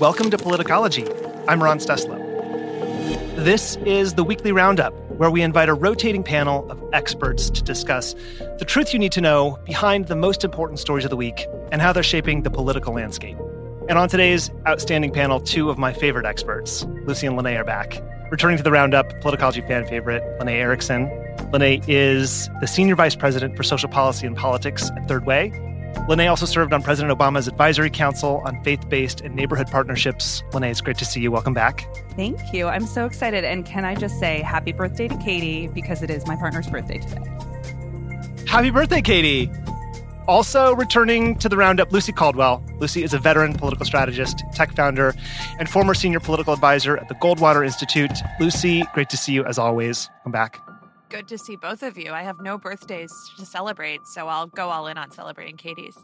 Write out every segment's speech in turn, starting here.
Welcome to Politicology. I'm Ron Steslow. This is the weekly roundup where we invite a rotating panel of experts to discuss the truth you need to know behind the most important stories of the week and how they're shaping the political landscape. And on today's outstanding panel, two of my favorite experts, Lucy and Lanae, are back. Returning to the roundup, Politicology fan favorite, Lanae Erickson. Lanae is the Senior Vice President for Social Policy and Politics at Third Way Lanae also served on President Obama's Advisory Council on Faith Based and Neighborhood Partnerships. Lanae, it's great to see you. Welcome back. Thank you. I'm so excited. And can I just say happy birthday to Katie because it is my partner's birthday today? Happy birthday, Katie. Also returning to the roundup, Lucy Caldwell. Lucy is a veteran political strategist, tech founder, and former senior political advisor at the Goldwater Institute. Lucy, great to see you as always. Come back good to see both of you. I have no birthdays to celebrate, so I'll go all in on celebrating Katie's.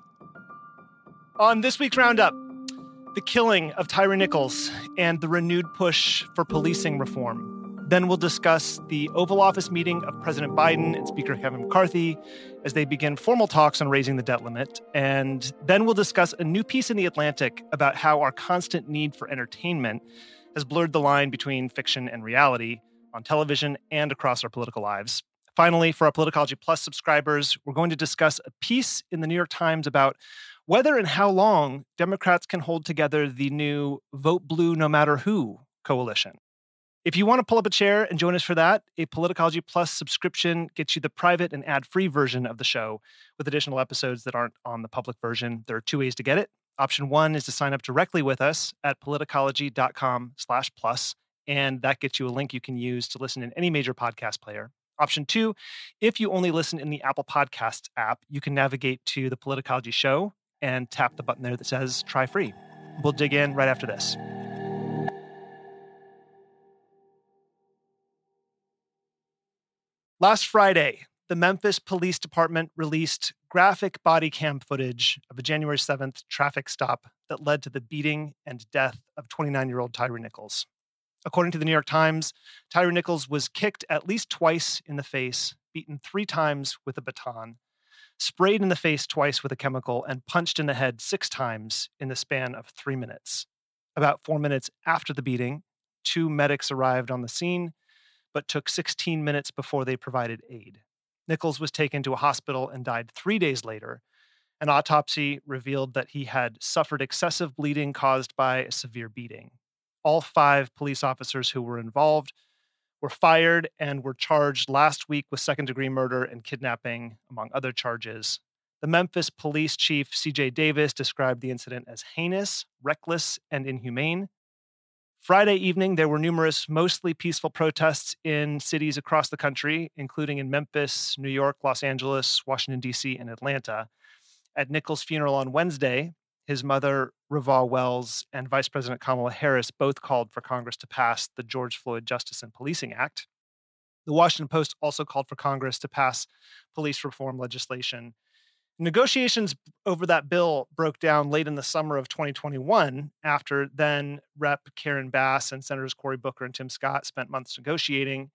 On this week's roundup, the killing of Tyre Nichols and the renewed push for policing reform. Then we'll discuss the Oval Office meeting of President Biden and Speaker Kevin McCarthy as they begin formal talks on raising the debt limit. And then we'll discuss a new piece in The Atlantic about how our constant need for entertainment has blurred the line between fiction and reality on television and across our political lives. Finally, for our Politicology Plus subscribers, we're going to discuss a piece in the New York Times about whether and how long Democrats can hold together the new Vote Blue No Matter Who coalition. If you want to pull up a chair and join us for that, a Politicology Plus subscription gets you the private and ad-free version of the show with additional episodes that aren't on the public version. There are two ways to get it. Option one is to sign up directly with us at politicology.com slash plus and that gets you a link you can use to listen in any major podcast player. Option two, if you only listen in the Apple Podcasts app, you can navigate to the Politicology show and tap the button there that says try free. We'll dig in right after this. Last Friday, the Memphis Police Department released graphic body cam footage of a January 7th traffic stop that led to the beating and death of 29 year old Tyre Nichols. According to the New York Times, Tyre Nichols was kicked at least twice in the face, beaten three times with a baton, sprayed in the face twice with a chemical, and punched in the head six times in the span of three minutes. About four minutes after the beating, two medics arrived on the scene, but took 16 minutes before they provided aid. Nichols was taken to a hospital and died three days later. An autopsy revealed that he had suffered excessive bleeding caused by a severe beating all five police officers who were involved were fired and were charged last week with second degree murder and kidnapping, among other charges. The Memphis police chief, CJ Davis, described the incident as heinous, reckless, and inhumane. Friday evening, there were numerous, mostly peaceful protests in cities across the country, including in Memphis, New York, Los Angeles, Washington, D.C., and Atlanta. At Nichols' funeral on Wednesday, his mother, RowVaughn Wells, and Vice President Kamala Harris both called for Congress to pass the George Floyd Justice and Policing Act. The Washington Post also called for Congress to pass police reform legislation. Negotiations over that bill broke down late in the summer of 2021 after then Rep. Karen Bass and Senators Cory Booker and Tim Scott spent months negotiating.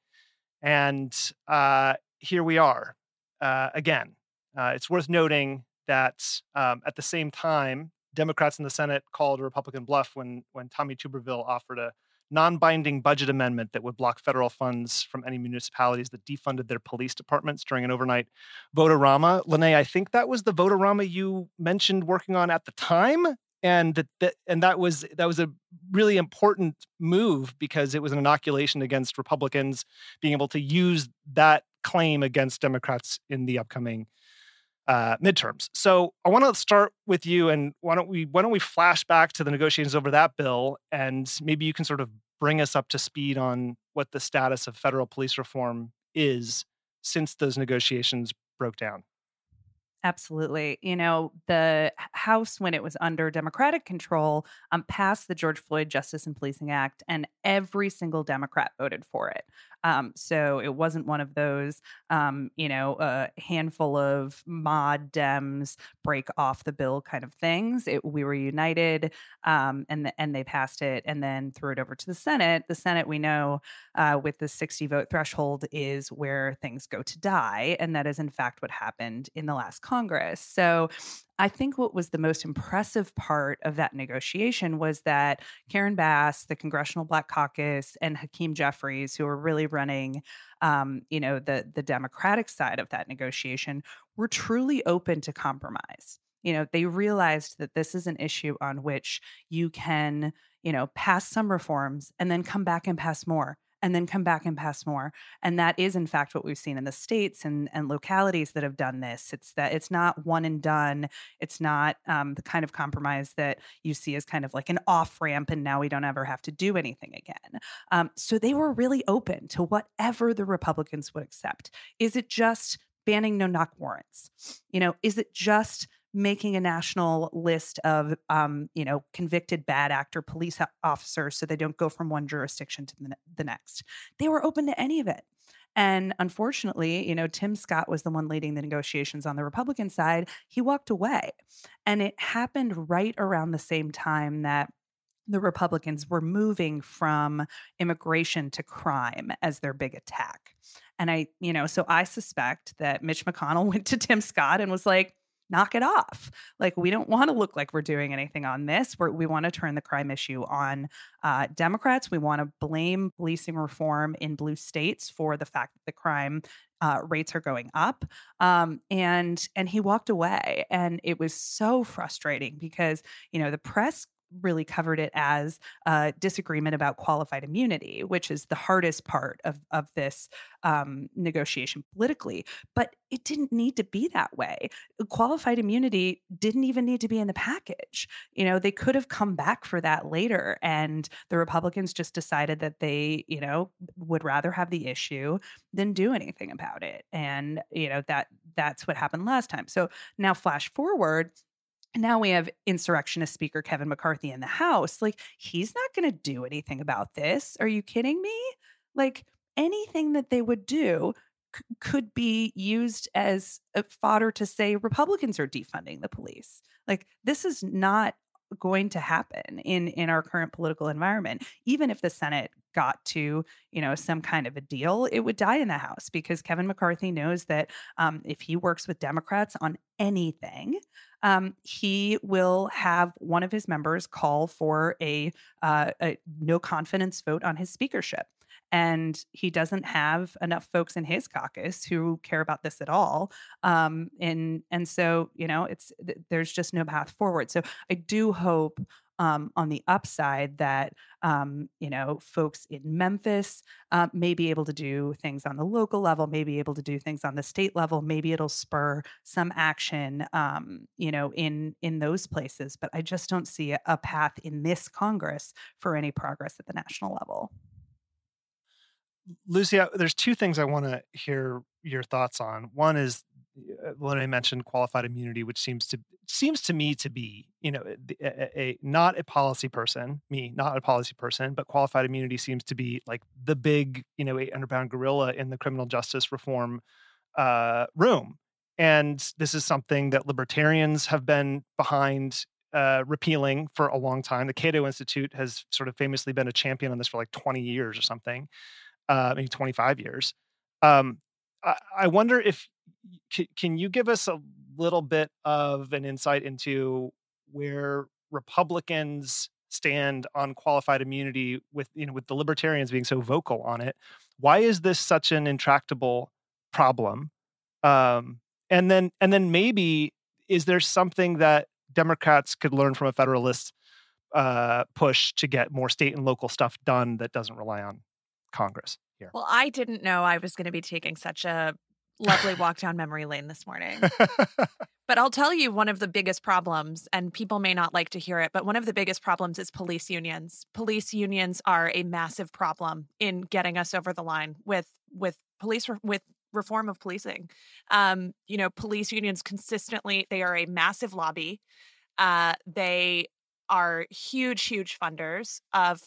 And uh, here we are uh, again. Uh, it's worth noting that um, at the same time, Democrats in the Senate called a Republican bluff when when Tommy Tuberville offered a non binding budget amendment that would block federal funds from any municipalities that defunded their police departments during an overnight vote-a-rama. Lanae, I think that was the vote-a-rama you mentioned working on at the time. And that, that and that was that was a really important move because it was an inoculation against Republicans being able to use that claim against Democrats in the upcoming uh, midterms. So I want to start with you, and why don't we why don't we flash back to the negotiations over that bill, and maybe you can sort of bring us up to speed on what the status of federal police reform is since those negotiations broke down. Absolutely. You know, the House, when it was under Democratic control, um, passed the George Floyd Justice and Policing Act, and every single Democrat voted for it. Um, so it wasn't one of those, um, you know, a handful of mod Dems break off the bill kind of things. It, we were united, um, and the, and they passed it, and then threw it over to the Senate. The Senate, we know, uh, with the 60 vote threshold, is where things go to die, and that is in fact what happened in the last Congress. So I think what was the most impressive part of that negotiation was that Karen Bass, the Congressional Black Caucus, and Hakeem Jeffries, who were really running, um, you know, the the Democratic side of that negotiation, were truly open to compromise. You know, they realized that this is an issue on which you can, you know, pass some reforms and then come back and pass more and then come back and pass more. And that is, in fact, what we've seen in the states and, and localities that have done this. It's that it's not one and done. It's not um, the kind of compromise that you see as kind of like an off ramp, and now we don't ever have to do anything again. Um, so they were really open to whatever the Republicans would accept. Is it just banning no knock warrants? You know, is it just making a national list of um, you know convicted bad actor police officers so they don't go from one jurisdiction to the, the next they were open to any of it and unfortunately, you know, Tim Scott was the one leading the negotiations on the Republican side. He walked away. And it happened right around the same time that the Republicans were moving from immigration to crime as their big attack. And I, you know, so I suspect that Mitch McConnell went to Tim Scott and was like, knock it off. Like, we don't want to look like we're doing anything on this. We're, we want to turn the crime issue on uh, Democrats. We want to blame policing reform in blue states for the fact that the crime uh, rates are going up. Um, and and he walked away, and it was so frustrating because you know the press really covered it as a disagreement about qualified immunity, which is the hardest part of, of this um, negotiation politically. But it didn't need to be that way. Qualified immunity didn't even need to be in the package. You know, they could have come back for that later. And the Republicans just decided that they, you know, would rather have the issue than do anything about it. And, you know, that that's what happened last time. So now flash forward now we have insurrectionist speaker Kevin McCarthy in the House. Like, he's not going to do anything about this. Are you kidding me? Like, anything that they would do c- could be used as fodder to say Republicans are defunding the police. Like, this is not going to happen in in our current political environment even if the senate got to you know some kind of a deal it would die in the house because kevin mccarthy knows that um, if he works with democrats on anything um, he will have one of his members call for a, uh, a no confidence vote on his speakership and he doesn't have enough folks in his caucus who care about this at all um, and and so you know it's there's just no path forward. So i do hope um, on the upside that um, you know folks in Memphis uh, may be able to do things on the local level, may be able to do things on the state level. Maybe it'll spur some action, um, you know, in in those places. But I just don't see a path in this Congress for any progress at the national level. Lucy, there's two things I want to hear your thoughts on. One is when I mentioned qualified immunity, which seems to seems to me to be, you know, a, a, not a policy person, me, not a policy person, but qualified immunity seems to be like the big, you know, 800 pound gorilla in the criminal justice reform uh, room. And this is something that libertarians have been behind uh, repealing for a long time. The Cato Institute has sort of famously been a champion on this for like 20 years or something, uh, maybe 25 years. Um, I, I wonder if can you give us a little bit of an insight into where Republicans stand on qualified immunity with you know with the libertarians being so vocal on it? Why is this such an intractable problem? Um, and then and then maybe is there something that democrats could learn from a federalist uh, push to get more state and local stuff done that doesn't rely on congress here? Well, I didn't know I was going to be taking such a lovely walk down memory lane this morning. But I'll tell you one of the biggest problems, and people may not like to hear it, but one of the biggest problems is police unions. Police unions are a massive problem in getting us over the line with with police re- with reform of policing. Um, you know, police unions consistently they are a massive lobby. Uh, they are huge, huge funders of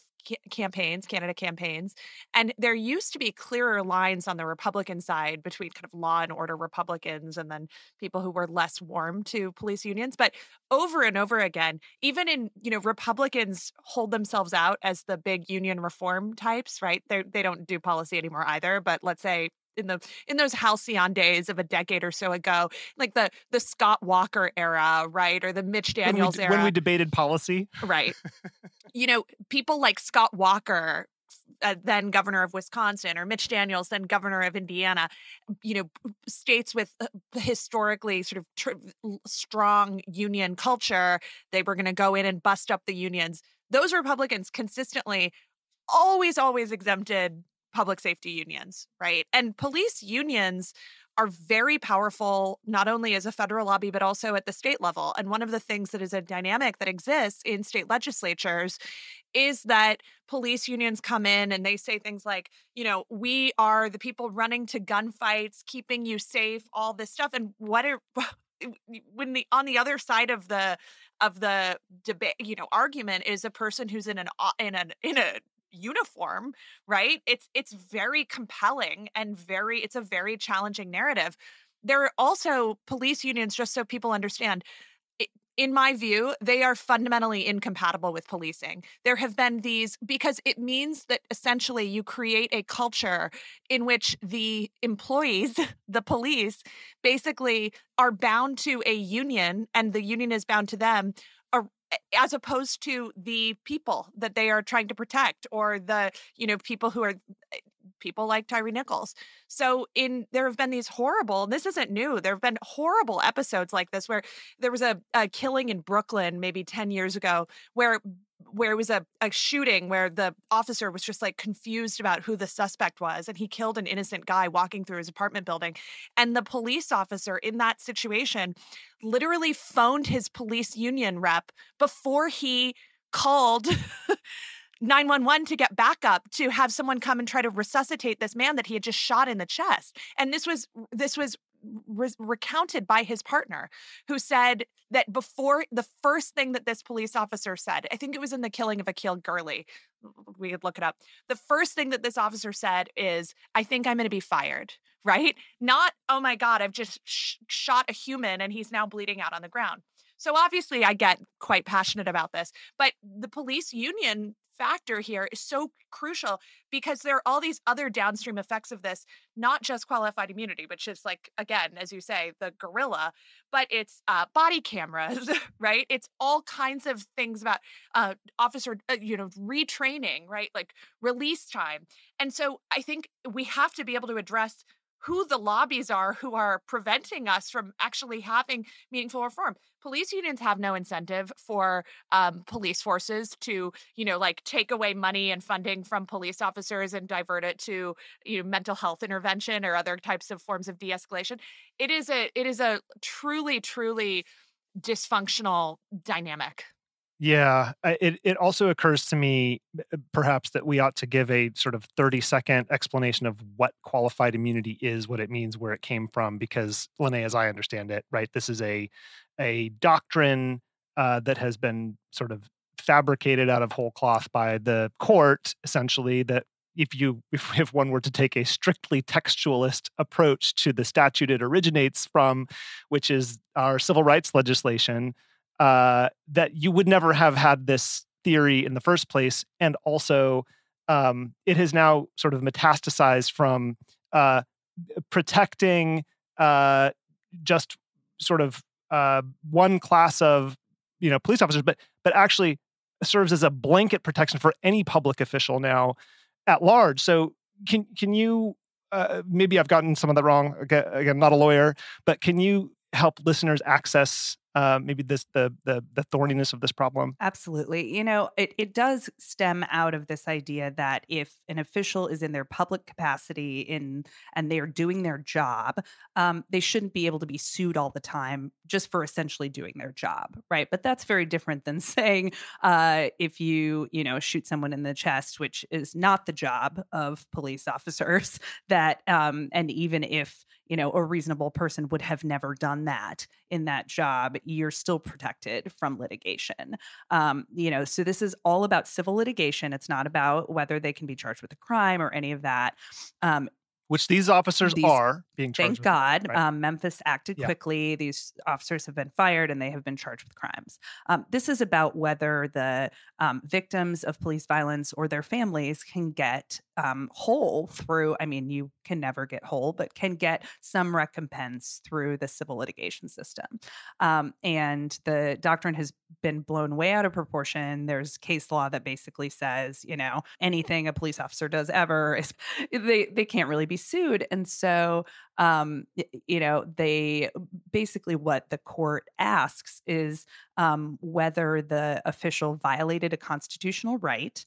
campaigns, Canada campaigns. And there used to be clearer lines on the Republican side between kind of law and order Republicans and then people who were less warm to police unions. But over and over again, even in, you know, Republicans hold themselves out as the big union reform types, right? They they don't do policy anymore either. But let's say in the in those halcyon days of a decade or so ago, like the the Scott Walker era, right, or the Mitch when we, Daniels era, when we debated policy right? you know, people like Scott Walker, uh, then governor of Wisconsin, or Mitch Daniels, then governor of Indiana, you know, states with uh, historically sort of tr- strong union culture, they were going to go in and bust up the unions. Those Republicans consistently always, always exempted public safety unions, right? And police unions are very powerful, not only as a federal lobby, but also at the state level. And one of the things that is a dynamic that exists in state legislatures is that police unions come in and they say things like, you know, we are the people running to gunfights, keeping you safe, all this stuff. And what are when the on the other side of the of the debate, you know, argument is a person who's in an in an in a uniform right? It's it's very compelling and very it's a very challenging narrative. There are also police unions just so people understand in my view they are fundamentally incompatible with policing. There have been these because it means that essentially you create a culture in which the employees the police basically are bound to a union and the union is bound to them as opposed to the people that they are trying to protect or the you know people who are eh, people like Tyre Nichols. So in there have been these horrible, this isn't new. There have been horrible episodes like this where there was a, a killing in Brooklyn maybe 10 years ago where where it was a, a shooting where the officer was just like confused about who the suspect was and he killed an innocent guy walking through his apartment building and the police officer in that situation literally phoned his police union rep before he called 911 to get backup to have someone come and try to resuscitate this man that he had just shot in the chest and this was this was re- recounted by his partner who said that before the first thing that this police officer said i think it was in the killing of akai gurley we could look it up the first thing that this officer said is i think i'm going to be fired right? Not oh my god i've just sh- shot a human and he's now bleeding out on the ground. So obviously i get quite passionate about this but the police union factor here is so crucial because there are all these other downstream effects of this not just qualified immunity which is like again as you say the gorilla but it's uh, body cameras right? It's all kinds of things about uh, officer uh, you know retraining right? Like release time. And so i think we have to be able to address who the lobbies are who are preventing us from actually having meaningful reform. Police unions have no incentive for um, police forces to, you know, like take away money and funding from police officers and divert it to, you know, mental health intervention or other types of forms of de-escalation. It is a it is a truly, truly dysfunctional dynamic. Yeah, it it also occurs to me perhaps that we ought to give a sort of 30 second explanation of what qualified immunity is, what it means, where it came from because Lanae as I understand it, right, this is a a doctrine uh, that has been sort of fabricated out of whole cloth by the court essentially that if you if, if one were to take a strictly textualist approach to the statute it originates from which is our civil rights legislation uh, that you would never have had this theory in the first place. And also, um, it has now sort of metastasized from uh, protecting uh, just sort of uh, one class of you know police officers, but but actually serves as a blanket protection for any public official now at large. So can can you uh, maybe I've gotten some of that wrong. Again, again, not a lawyer, but can you help listeners access uh, maybe this the, the the thorniness of this problem? Absolutely. You know, it it does stem out of this idea that if an official is in their public capacity in and they are doing their job, um, they shouldn't be able to be sued all the time just for essentially doing their job, right? But that's very different than saying uh, if you you know shoot someone in the chest, which is not the job of police officers. That um, and even if you know a reasonable person would have never done that in that job you're still protected from litigation. Um, you know so this is all about civil litigation. It's not about whether they can be charged with a crime or any of that. Um, which these officers these, are being charged. Thank God, right? um, Memphis acted yeah. quickly. These officers have been fired and they have been charged with crimes. Um, this is about whether the um, victims of police violence or their families can get um, whole through. I mean, you can never get whole, but can get some recompense through the civil litigation system. Um, and the doctrine has been blown way out of proportion. There's case law that basically says, you know, anything a police officer does ever is they they can't really be sued. And so, um, you know, they basically what the court asks is um, whether the official violated a constitutional right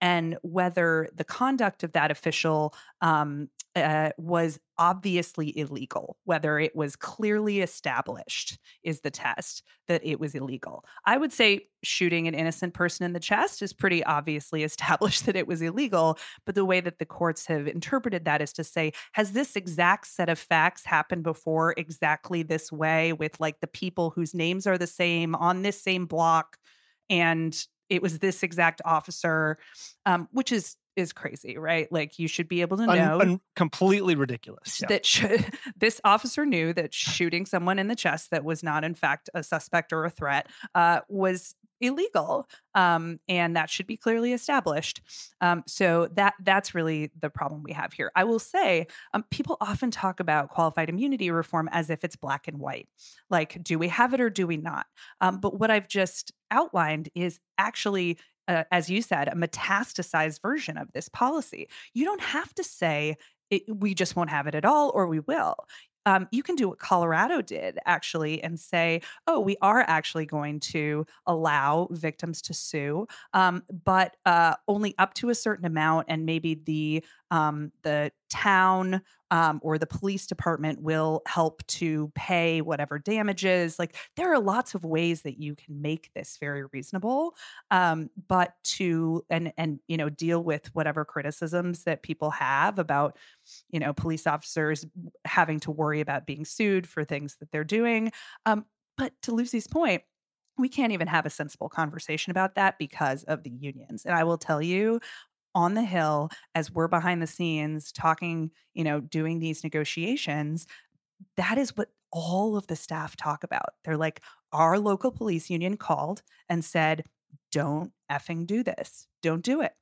and whether the conduct of that official um, uh, was obviously illegal, whether it was clearly established, is the test that it was illegal. I would say shooting an innocent person in the chest is pretty obviously established that it was illegal. But the way that the courts have interpreted that is to say, has this exact set of facts happened before exactly this way with like the people whose names are the same on this same block? And it was this exact officer, um, which is is crazy, right? Like you should be able to know un, un, completely ridiculous. Yeah. That should, this officer knew that shooting someone in the chest that was not in fact a suspect or a threat uh, was illegal um, and that should be clearly established. Um, so that that's really the problem we have here. I will say um, people often talk about qualified immunity reform as if it's black and white like do we have it or do we not? Um, but what i've just outlined is actually uh, as you said a metastasized version of this policy. You don't have to say it, we just won't have it at all or we will um, you can do what Colorado did actually and say, oh, we are actually going to allow victims to sue, um, but uh, only up to a certain amount, and maybe the um, the town um, or the police department will help to pay whatever damages. Like there are lots of ways that you can make this very reasonable, um, but to and and you know deal with whatever criticisms that people have about you know police officers having to worry about being sued for things that they're doing. Um, but to Lucy's point, we can't even have a sensible conversation about that because of the unions. And I will tell you, on the Hill as we're behind the scenes talking, you know, doing these negotiations, that is what all of the staff talk about. They're like, our local police union called and said, don't effing do this. Don't do it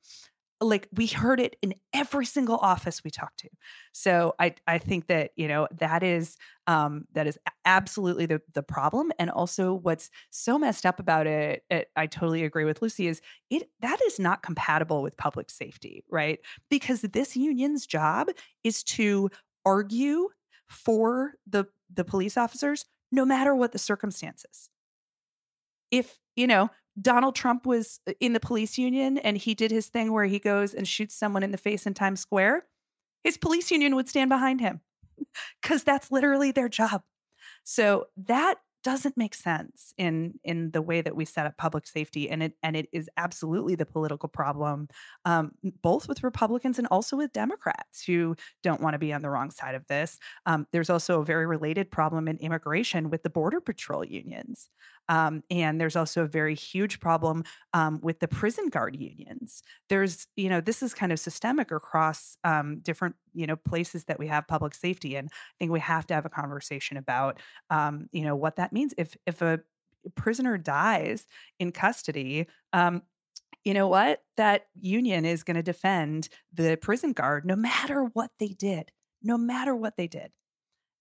like we heard it in every single office we talked to. So i i think that you know that is um that is absolutely the the problem. And also what's so messed up about it, it i totally agree with lucy is it that is not compatible with public safety right? Because this union's job is to argue for the the police officers no matter what the circumstances. If you know Donald Trump was uh, in the police union and he did his thing where he goes and shoots someone in the face in Times Square, his police union would stand behind him because that's literally their job. So that doesn't make sense in in the way that we set up public safety and it and it is absolutely the political problem um, both with republicans and also with democrats who don't want to be on the wrong side of this um, there's also a very related problem in immigration with the border patrol unions um, and there's also a very huge problem um, with the prison guard unions. There's, you know, this is kind of systemic across um, different, you know, places that we have public safety. And I think we have to have a conversation about, um, you know, what that means. If if a prisoner dies in custody, um, you know what? That union is going to defend the prison guard no matter what they did, no matter what they did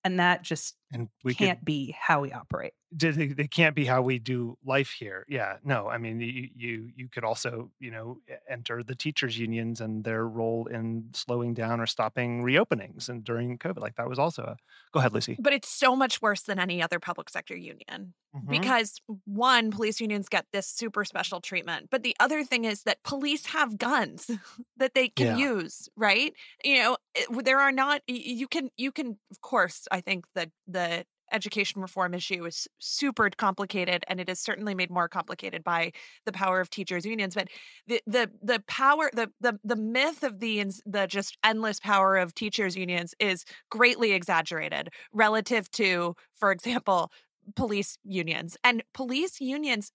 and that just and we can't could, be how we operate. they, they can't be how we do life here. Yeah, no, I mean, you, you you could also you know enter the teachers unions and their role in slowing down or stopping reopenings and during COVID, like that was also a. Go ahead, Lucy. But it's so much worse than any other public sector union. Mhm. because one police unions get this super special treatment but the other thing is that police have guns that they can Yeah. use right you know there are not you can you can of course i think that the education reform issue is super complicated and it is certainly made more complicated by the power of teachers unions but the the the power the the, the myth of the the just endless power of teachers unions is greatly exaggerated relative to for example police unions and police unions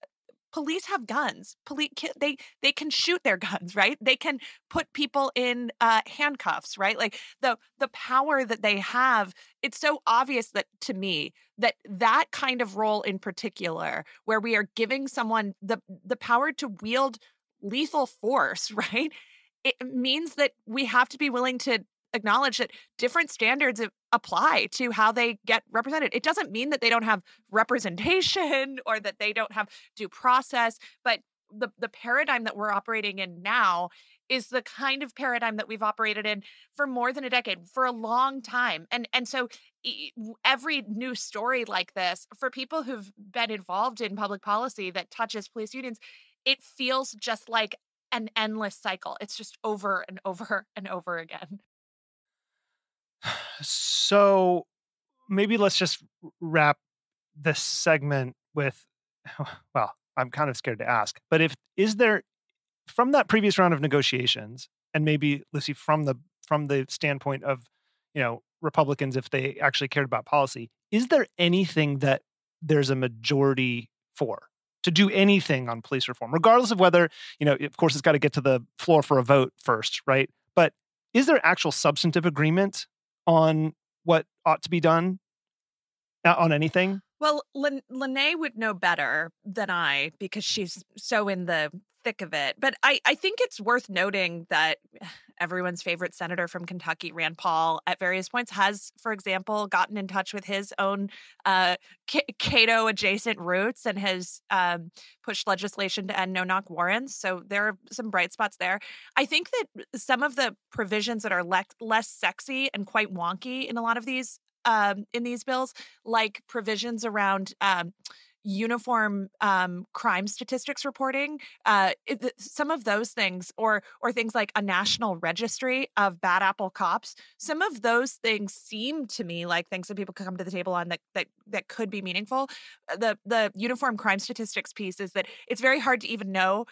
police have guns. Police they they can shoot their guns right? They can put people in uh, handcuffs right? Like the the power that they have it's so obvious that to me that that kind of role in particular where we are giving someone the the power to wield lethal force right? It means that we have to be willing to acknowledge that different standards apply to how they get represented. It doesn't mean that they don't have representation or that they don't have due process, but the the paradigm that we're operating in now is the kind of paradigm that we've operated in for more than a decade, for a long time. And and so every new story like this for people who've been involved in public policy that touches police unions, it feels just like an endless cycle. It's just over and over and over again. So maybe let's just wrap this segment with well, I'm kind of scared to ask, but if is there from that previous round of negotiations and maybe Lucy from the from the standpoint of, you know, Republicans if they actually cared about policy, is there anything that there's a majority for? To do anything on police reform, regardless of whether, you know, of course, it's got to get to the floor for a vote first, right? But is there actual substantive agreement on what ought to be done uh, on anything? Well, Lin- Lanae would know better than I because she's so in the thick of it. But I, I think it's worth noting that everyone's favorite senator from Kentucky, Rand Paul, at various points has, for example, gotten in touch with his own uh, Cato adjacent roots and has um, pushed legislation to end no knock warrants. So there are some bright spots there. I think that some of the provisions that are le- less sexy and quite wonky in a lot of these um, in these bills, like provisions around um, uniform um, crime statistics reporting, uh, it, some of those things, or or things like a national registry of bad apple cops. Some of those things seem to me like things that people could come to the table on that that that could be meaningful. Uh, The the uniform crime statistics piece is that it's very hard to even know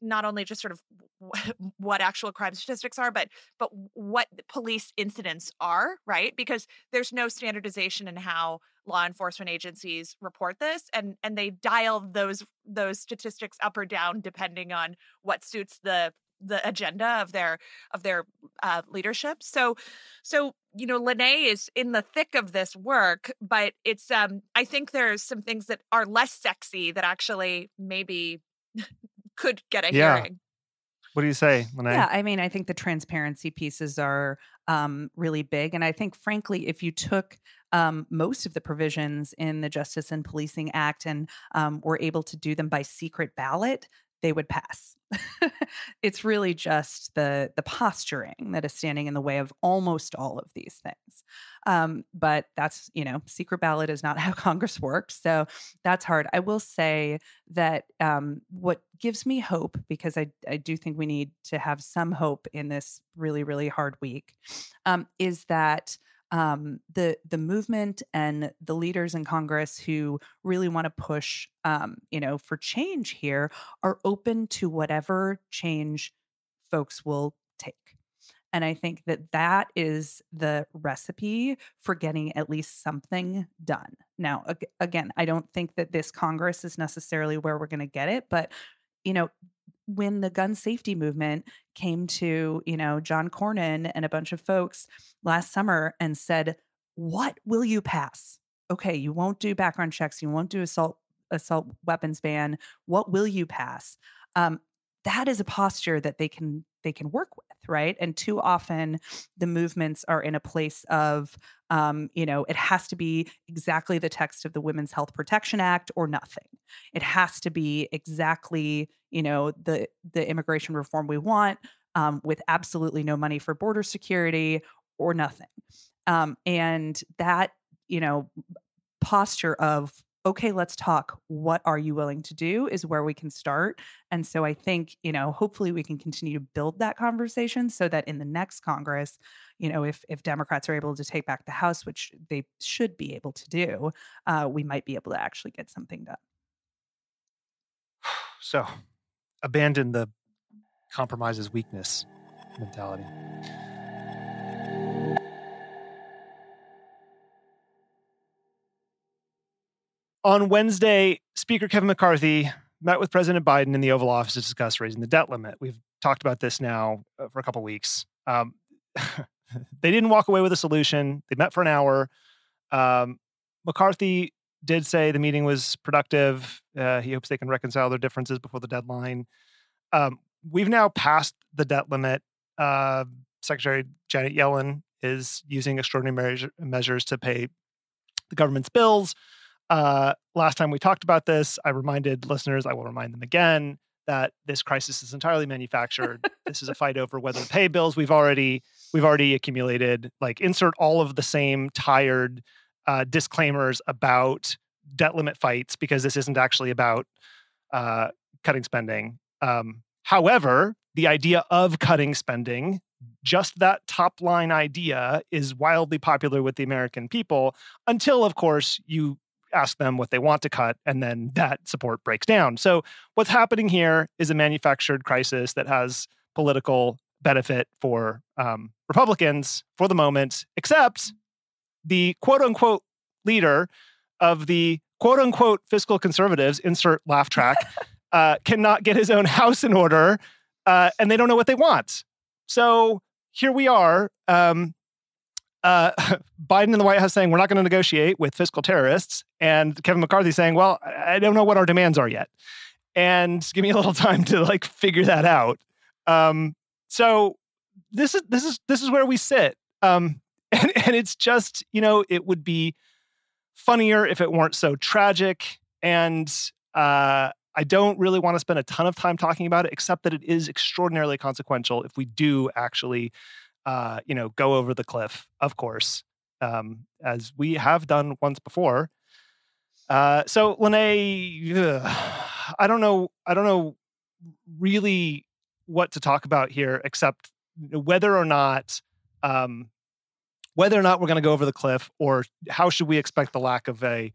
not only just sort of what actual crime statistics are but but what police incidents are right? Because there's no standardization in how law enforcement agencies report this and and they dial those those statistics up or down depending on what suits the the agenda of their of their uh, leadership. So so you know lanae is in the thick of this work but it's um i think there's some things that are less sexy that actually maybe could get a Yeah. hearing What do you say, Lanae? Yeah, I mean, I think the transparency pieces are um, really big. And I think, frankly, if you took um, most of the provisions in the Justice and Policing Act and um, were able to do them by secret ballot, they would pass. it's really just the the posturing that is standing in the way of almost all of these things. Um, but that's you know, secret ballot is not how Congress works, so that's hard. I will say that um, what gives me hope because I I do think we need to have some hope in this really really hard week um, is that um, the the movement and the leaders in Congress who really want to push, um, you know, for change here are open to whatever change folks will take. And I think that that is the recipe for getting at least something done. Now, ag- again, I don't think that this Congress is necessarily where we're going to get it, but you know, when the gun safety movement came to, you know, John Cornyn and a bunch of folks last summer and said, "What will you pass? Okay, you won't do background checks, you won't do assault assault weapons ban. What will you pass?" Um, that is a posture that they can they can work with right? And too often the movements are in a place of um, you know it has to be exactly the text of the women's health protection act or nothing. It has to be exactly you know the the immigration reform we want um, with absolutely no money for border security or nothing. Um, and that you know posture of okay, let's talk. What are you willing to do is where we can start. And so I think, you know, hopefully we can continue to build that conversation so that in the next Congress, you know, if if Democrats are able to take back the House, which they should be able to do, uh, we might be able to actually get something done. So abandon the compromises weakness mentality. On Wednesday, Speaker Kevin McCarthy met with President Biden in the Oval Office to discuss raising the debt limit. We've talked about this now uh, for a couple weeks. Um, they didn't walk away with a solution. They met for an hour. Um, McCarthy did say the meeting was productive. Uh, he hopes they can reconcile their differences before the deadline. Um, we've now passed the debt limit. Uh, Secretary Janet Yellen is using extraordinary measures to pay the government's bills. Uh, last time we talked about this, I reminded listeners, I will remind them again, that this crisis is entirely manufactured. this is a fight over whether to pay bills. We've already we've already accumulated like insert all of the same tired uh, disclaimers about debt limit fights because this isn't actually about uh, cutting spending. Um, however, the idea of cutting spending, just that top line idea, is wildly popular with the American people until, of course, you ask them what they want to cut, and then that support breaks down. So, what's happening here is a manufactured crisis that has political benefit for um, Republicans for the moment, except the quote unquote leader of the quote unquote fiscal conservatives, insert laugh track, uh, cannot get his own house in order, uh, and they don't know what they want. So, here we are. Um, uh, Biden in the White House saying we're not going to negotiate with fiscal terrorists, and Kevin McCarthy saying, "Well, I don't know what our demands are yet, and give me a little time to like figure that out." Um, so this is this is this is where we sit, um, and and it's just you know it would be funnier if it weren't so tragic, and uh, I don't really want to spend a ton of time talking about it, except that it is extraordinarily consequential if we do actually uh, you know, go over the cliff, of course, um, as we have done once before. Uh, so, Lanae, I don't know, I don't know really what to talk about here, except whether or not, um, whether or not we're going to go over the cliff, or how should we expect the lack of a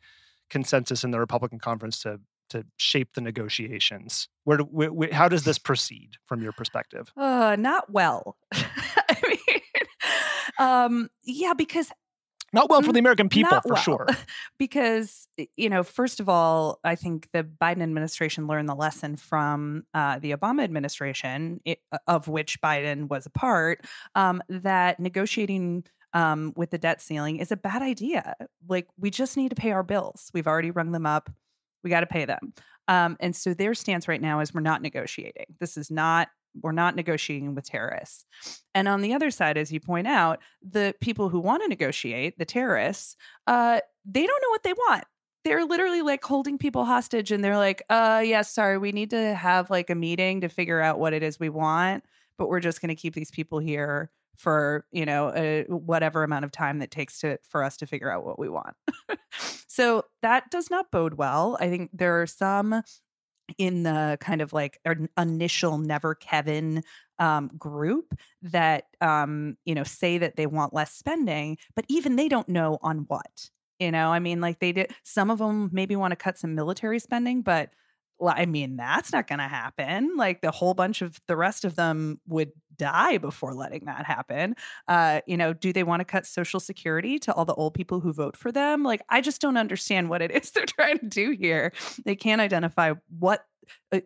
consensus in the Republican conference to to shape the negotiations? Where, do, where, where how does this proceed from your perspective? Uh, not well. Um, yeah, because not well for the American people, for well. sure. because, you know, first of all, I think the Biden administration learned the lesson from uh, the Obama administration, it, of which Biden was a part, um, that negotiating um, with the debt ceiling is a bad idea. Like, we just need to pay our bills. We've already rung them up. We got to pay them. Um, and so their stance right now is we're not negotiating. This is not we're not negotiating with terrorists. And on the other side, as you point out, the people who want to negotiate, the terrorists, uh, they don't know what they want. They're literally like holding people hostage and they're like, uh, yeah, sorry, we need to have like a meeting to figure out what it is we want, but we're just going to keep these people here for you know a, whatever amount of time that takes to for us to figure out what we want so that does not bode well i think there are some in the kind of like initial never kevin um, group that um, you know say that they want less spending but even they don't know on what you know i mean like they did some of them maybe want to cut some military spending but well, I mean, that's not going to happen. Like the whole bunch of the rest of them would die before letting that happen. Uh, you know, do they want to cut Social Security to all the old people who vote for them? Like, I just don't understand what it is they're trying to do here. They can't identify what uh,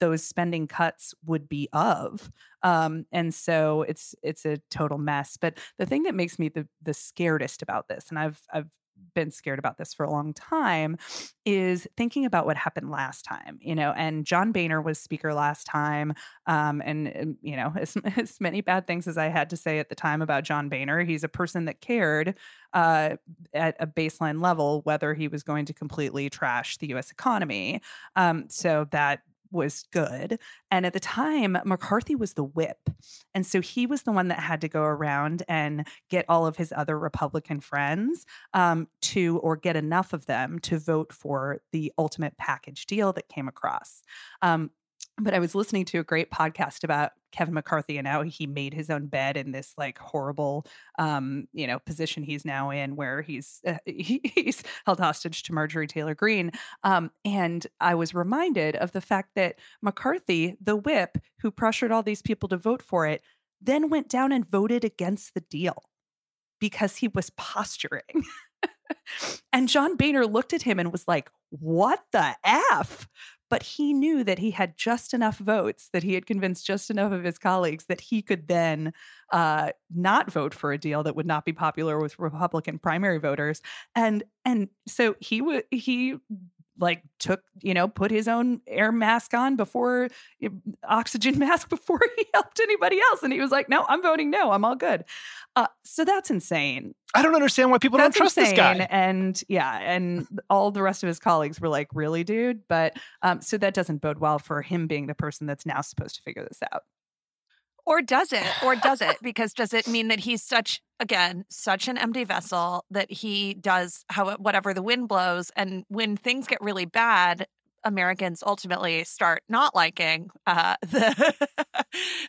those spending cuts would be of, um, and so it's it's a total mess. But the thing that makes me the the scaredest about this, and I've I've been scared about this for a long time is thinking about what happened last time, you know, and John Boehner was speaker last time. Um, and, and, you know, as, as many bad things as I had to say at the time about John Boehner, he's a person that cared uh, at a baseline level whether he was going to completely trash the US economy. Um, so that was good. And at the time, McCarthy was the whip. And so he was the one that had to go around and get all of his other Republican friends um, to, or get enough of them to vote for the ultimate package deal that came across. Um, but I was listening to a great podcast about Kevin McCarthy and how he made his own bed in this like horrible, um, you know, position he's now in, where he's uh, he, he's held hostage to Marjorie Taylor Greene. Um, and I was reminded of the fact that McCarthy, the whip who pressured all these people to vote for it, then went down and voted against the deal because he was posturing. and John Boehner looked at him and was like, What the F? But he knew that he had just enough votes that he had convinced just enough of his colleagues that he could then uh, not vote for a deal that would not be popular with republican primary voters. And and so he would he like took you know put his own air mask on before oxygen mask before he helped anybody else and he was like no i'm voting no i'm all good uh, so that's insane i don't understand why people that's don't trust insane. this guy and yeah and all the rest of his colleagues were like really dude but um, so that doesn't bode well for him being the person that's now supposed to figure this out or does it? Or does it? Because does it mean that he's such again such an empty vessel that he does how whatever the wind blows, and when things get really bad, Americans ultimately start not liking uh, the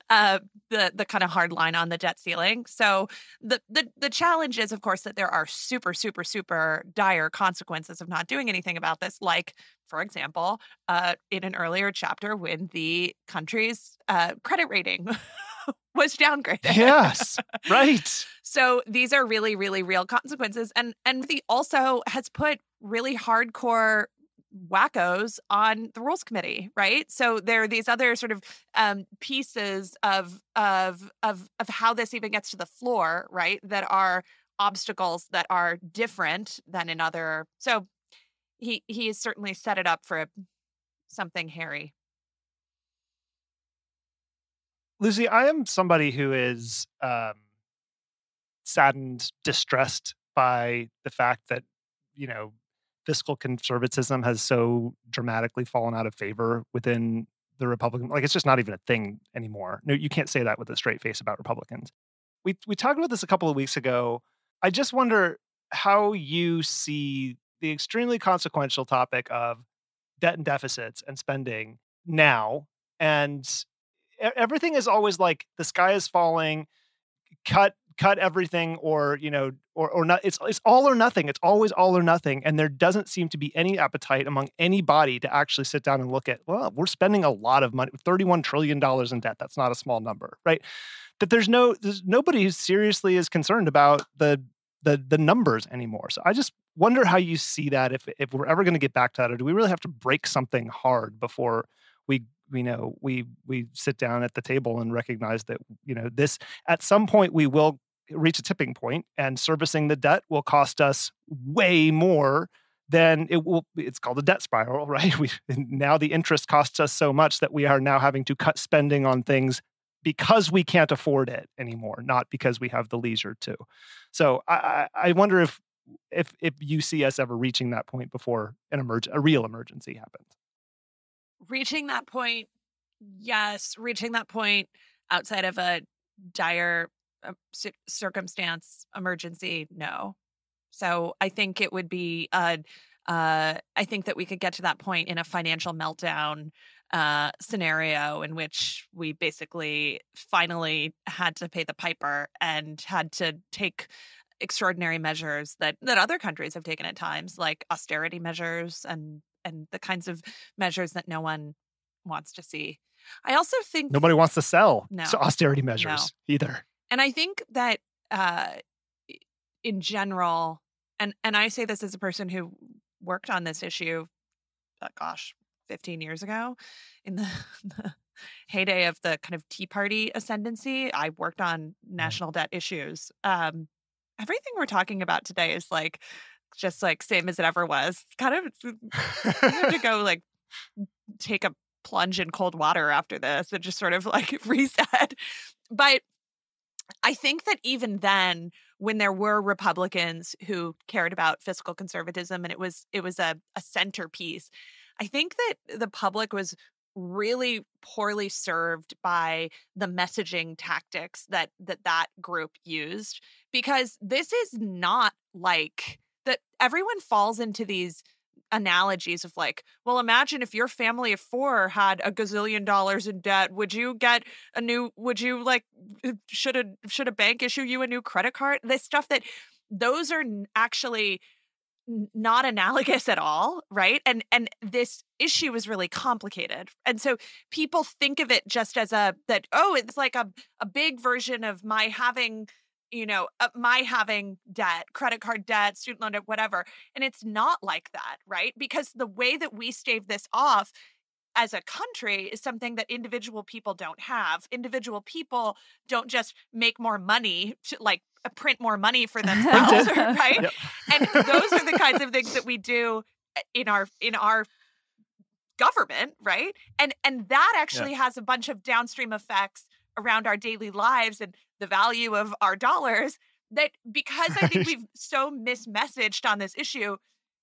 uh, the the kind of hard line on the debt ceiling. So the the the challenge is, of course, that there are super super super dire consequences of not doing anything about this. Like, for example, uh, in an earlier chapter, when the country's uh, credit rating was downgraded. Yes, right. so these are really really real consequences, and and the also has put really hardcore wackos on the rules committee right so there are these other sort of um, pieces of of of of how this even gets to the floor right that are obstacles that are different than in other so he he has certainly set it up for something hairy lucy i am somebody who is um saddened distressed by the fact that you know fiscal conservatism has so dramatically fallen out of favor within the Republican. Like it's just not even a thing anymore. No, you can't say that with a straight face about Republicans. We we talked about this a couple of weeks ago. I just wonder how you see the extremely consequential topic of debt and deficits and spending now and everything is always like the sky is falling cut cut everything or you know or or not it's it's all or nothing it's always all or nothing and there doesn't seem to be any appetite among anybody to actually sit down and look at well we're spending a lot of money 31 trillion dollars in debt that's not a small number right? That there's no there's nobody who seriously is concerned about the the the numbers anymore so i just wonder how you see that if if we're ever going to get back to that or do we really have to break something hard before we you know we we sit down at the table and recognize that you know this at some point we will reach a tipping point and servicing the debt will cost us way more than it will it's called a debt spiral right? We now the interest costs us so much that we are now having to cut spending on things because we can't afford it anymore not because we have the leisure to. So i i wonder if if if you see us ever reaching that point before an emerge a real emergency happens reaching that point yes reaching that point outside of a dire uh, circumstance emergency no. So i think it would be uh, uh, i think that we could get to that point in a financial meltdown uh, scenario in which we basically finally had to pay the piper and had to take extraordinary measures that that other countries have taken at times like austerity measures and and the kinds of measures that no one wants to see. I also think nobody wants to sell no, austerity measures no. either. And I think that uh, in general, and and I say this as a person who worked on this issue, uh, gosh, 15 years ago, in the, the heyday of the kind of Tea Party ascendancy. I worked on national debt issues. Um, everything we're talking about today is like just like same as it ever was. It's kind of you have to go like take a plunge in cold water after this and just sort of like reset. But I think that even then, when there were Republicans who cared about fiscal conservatism and it was it was a, a centerpiece, I think that the public was really poorly served by the messaging tactics that that that group used because this is not like that everyone falls into these analogies of like, well, imagine if your family of four had a gazillion dollars in debt. Would you get a new? Would you like? Should a should a bank issue you a new credit card? This stuff that those are actually not analogous at all right and and this issue is really complicated and so people think of it just as a that oh it's like a, a big version of my having you know, uh, my having debt, credit card debt, student loan debt, whatever. And it's not like that, right? Because the way that we stave this off as a country is something that individual people don't have. Individual people don't just make more money to like uh, print more money for themselves, right? Yep. And those are the kinds of things that we do uh, in our in our government, right? And and that actually yeah. has a bunch of downstream effects around our daily lives and the value of our dollars that because I think we've so mismessaged on this issue,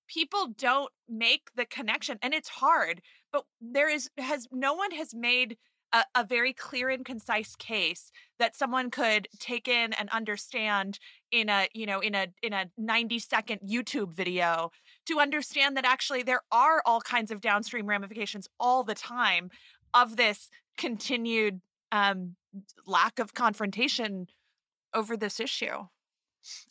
people don't make the connection and it's hard. But there is has no one has made a, a, very clear and concise case that someone could take in and understand in a you know in a in a 90 second youtube video to understand that actually there are all kinds of downstream ramifications all the time of this continued um, lack of confrontation over this issue.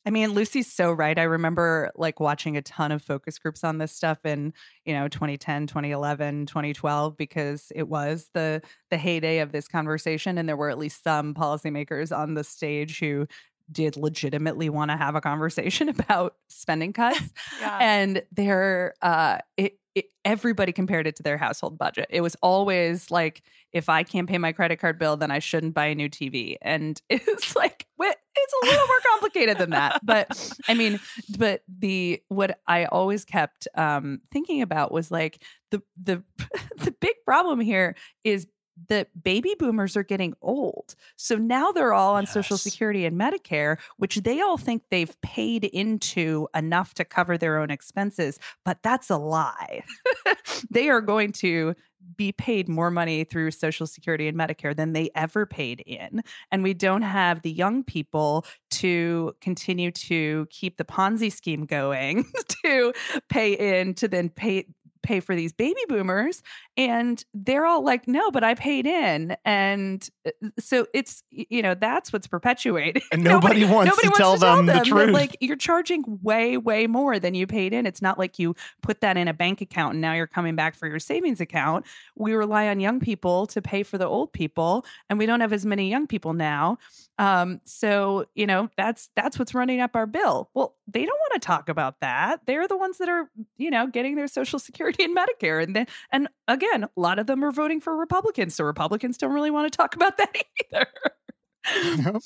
I mean, Lucy's so right. I remember like watching a ton of focus groups on this stuff in, you know, 2010, 2011, 2012 because it was the the heyday of this conversation and there were at least some policymakers on the stage who did legitimately want to have a conversation about spending cuts. yeah. And there uh it it, everybody compared it to their household budget. It was always like, if I can't pay my credit card bill, then I shouldn't buy a new TV. And it's like, it's a little more complicated than that. But I mean, but the what I always kept um, thinking about was like the the the big problem here is the baby boomers are getting old. So now they're all on yes. Social Security and Medicare, which they all think they've paid into enough to cover their own expenses. But that's a lie. they are going to be paid more money through Social Security and Medicare than they ever paid in. And we don't have the young people to continue to keep the Ponzi scheme going to pay in to then pay pay for these baby boomers and they're all like no but i paid in and uh, so it's you know that's what's perpetuated and nobody, nobody wants nobody to, wants tell, to them tell them the truth. like you're charging way way more than you paid in. It's not like you put that in a bank account and now you're coming back for your savings account. We rely on young people to pay for the old people and we don't have as many young people now. Um, so you know that's that's what's running up our bill. Well they don't want to talk about that they're the ones that are you know getting their social security and medicare and then and again a lot of them are voting for republicans so republicans don't really want to talk about that either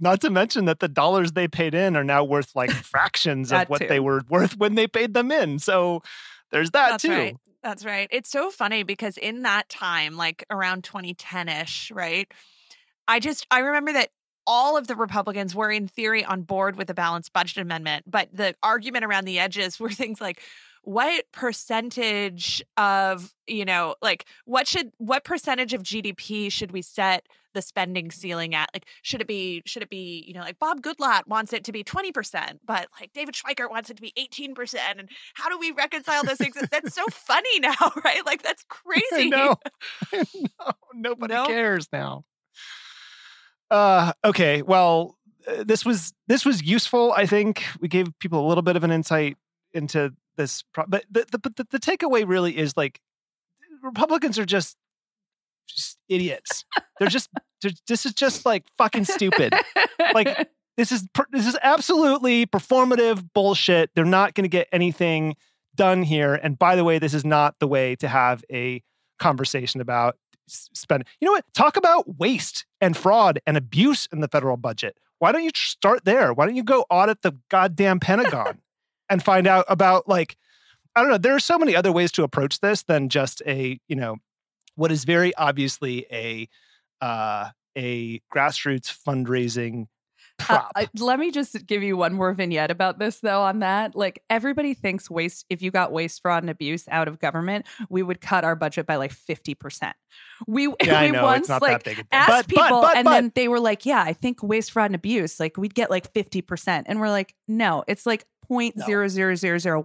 Not to mention that the dollars they paid in are now worth like fractions of what too. they were worth when they paid them in. So there's that That's too. Right. That's right. It's so funny because in that time, like around 2010 ish, right? I just, I remember that all of the Republicans were in theory on board with the balanced budget amendment, but the argument around the edges were things like, what percentage of you know like what should what percentage of gdp should we set the spending ceiling at? Like should it be should it be you know like bob goodlatte wants it to be 20% but like david schweikert wants it to be 18% and how do we reconcile those things? That's so funny now right? Like that's crazy. no nobody no? cares now uh okay well uh, this was this was useful i think. We gave people a little bit of an insight into this pro- but the, the, the, the takeaway really is like republicans are just just idiots. They're just they're, this is just like fucking stupid. Like this is this is absolutely performative bullshit. They're not going to get anything done here. And by the way this is not the way to have a conversation about spend you know what talk about waste and fraud and abuse in the federal budget why don't you start there why don't you go audit the goddamn pentagon and find out about like I don't know. There are so many other ways to approach this than just a you know what is very obviously a uh, a grassroots fundraising prop. uh, let me just give you one more vignette about this, though. On that, like everybody thinks waste. If you got waste, fraud, and abuse out of government, we would cut our budget by like fifty percent. We yeah, we know once like that big. A thing. asked but, people, but, but, and then they were like, "Yeah, I think waste, fraud, and abuse, like we'd get like fifty percent," and we're like, "No, it's like point zero zero zero zero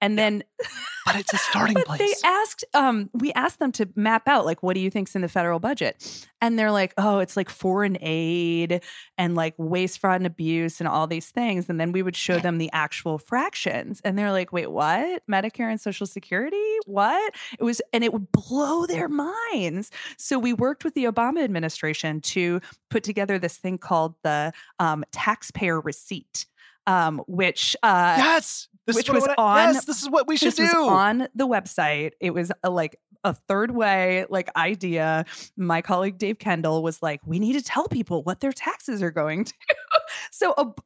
And then but it's a starting but place. they asked um we asked them to map out like what do you think's in the federal budget? And they're like oh it's like foreign aid and like waste fraud and abuse and all these things. And then we would show them the actual fractions. And they're like wait what? Medicare and social security? What? It was and it would blow their minds. So we worked with the obama administration to put together this thing called the um, taxpayer receipt um, which uh, yes, this which I was wanna- on- Yes, this is what we should do. on the website. It was a, like a third way like idea. My colleague Dave Kendall was like, "We need to tell people what their taxes are going to." so Ob-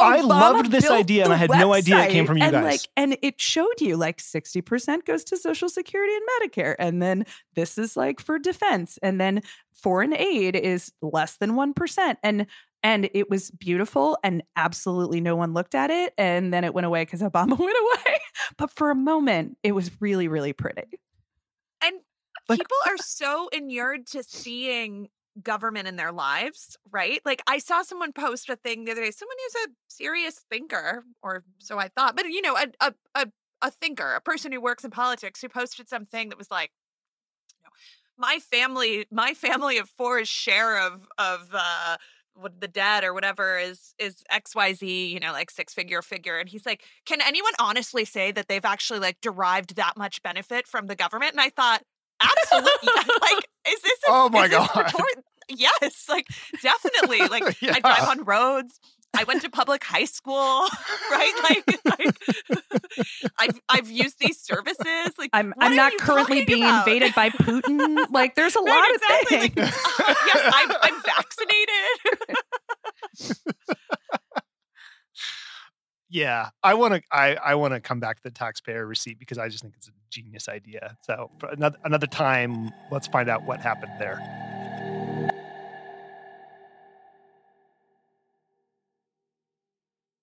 I loved this idea, and I had no idea it came from you and guys. Like, and it showed you like sixty percent goes to Social Security and Medicare, and then this is like for defense, and then foreign aid is less than one percent, and and it was beautiful and absolutely no one looked at it and then it went away because obama went away but for a moment it was really really pretty And Like- people are so inured to seeing government in their lives, right? Like I saw someone post a thing the other day, someone who's a serious thinker, or so I thought, but you know, a a a, a thinker, a person who works in politics, who posted something that was like, you know, my family, my family of four's share of of uh what the debt or whatever is is xyz you know like six figure figure and he's like can anyone honestly say that they've actually like derived that much benefit from the government? And i thought absolutely. Like is this a, Oh my God. yes like definitely like i drive on roads i went to public high school right like, like i've i've used these services like i'm i'm not currently being about? invaded by putin like there's a Right, lot exactly, of like, things uh, yes I'm, I'm vaccinated yeah, I want to. I I want to come back to the taxpayer receipt because I just think it's a genius idea. So for another another time, let's find out what happened there.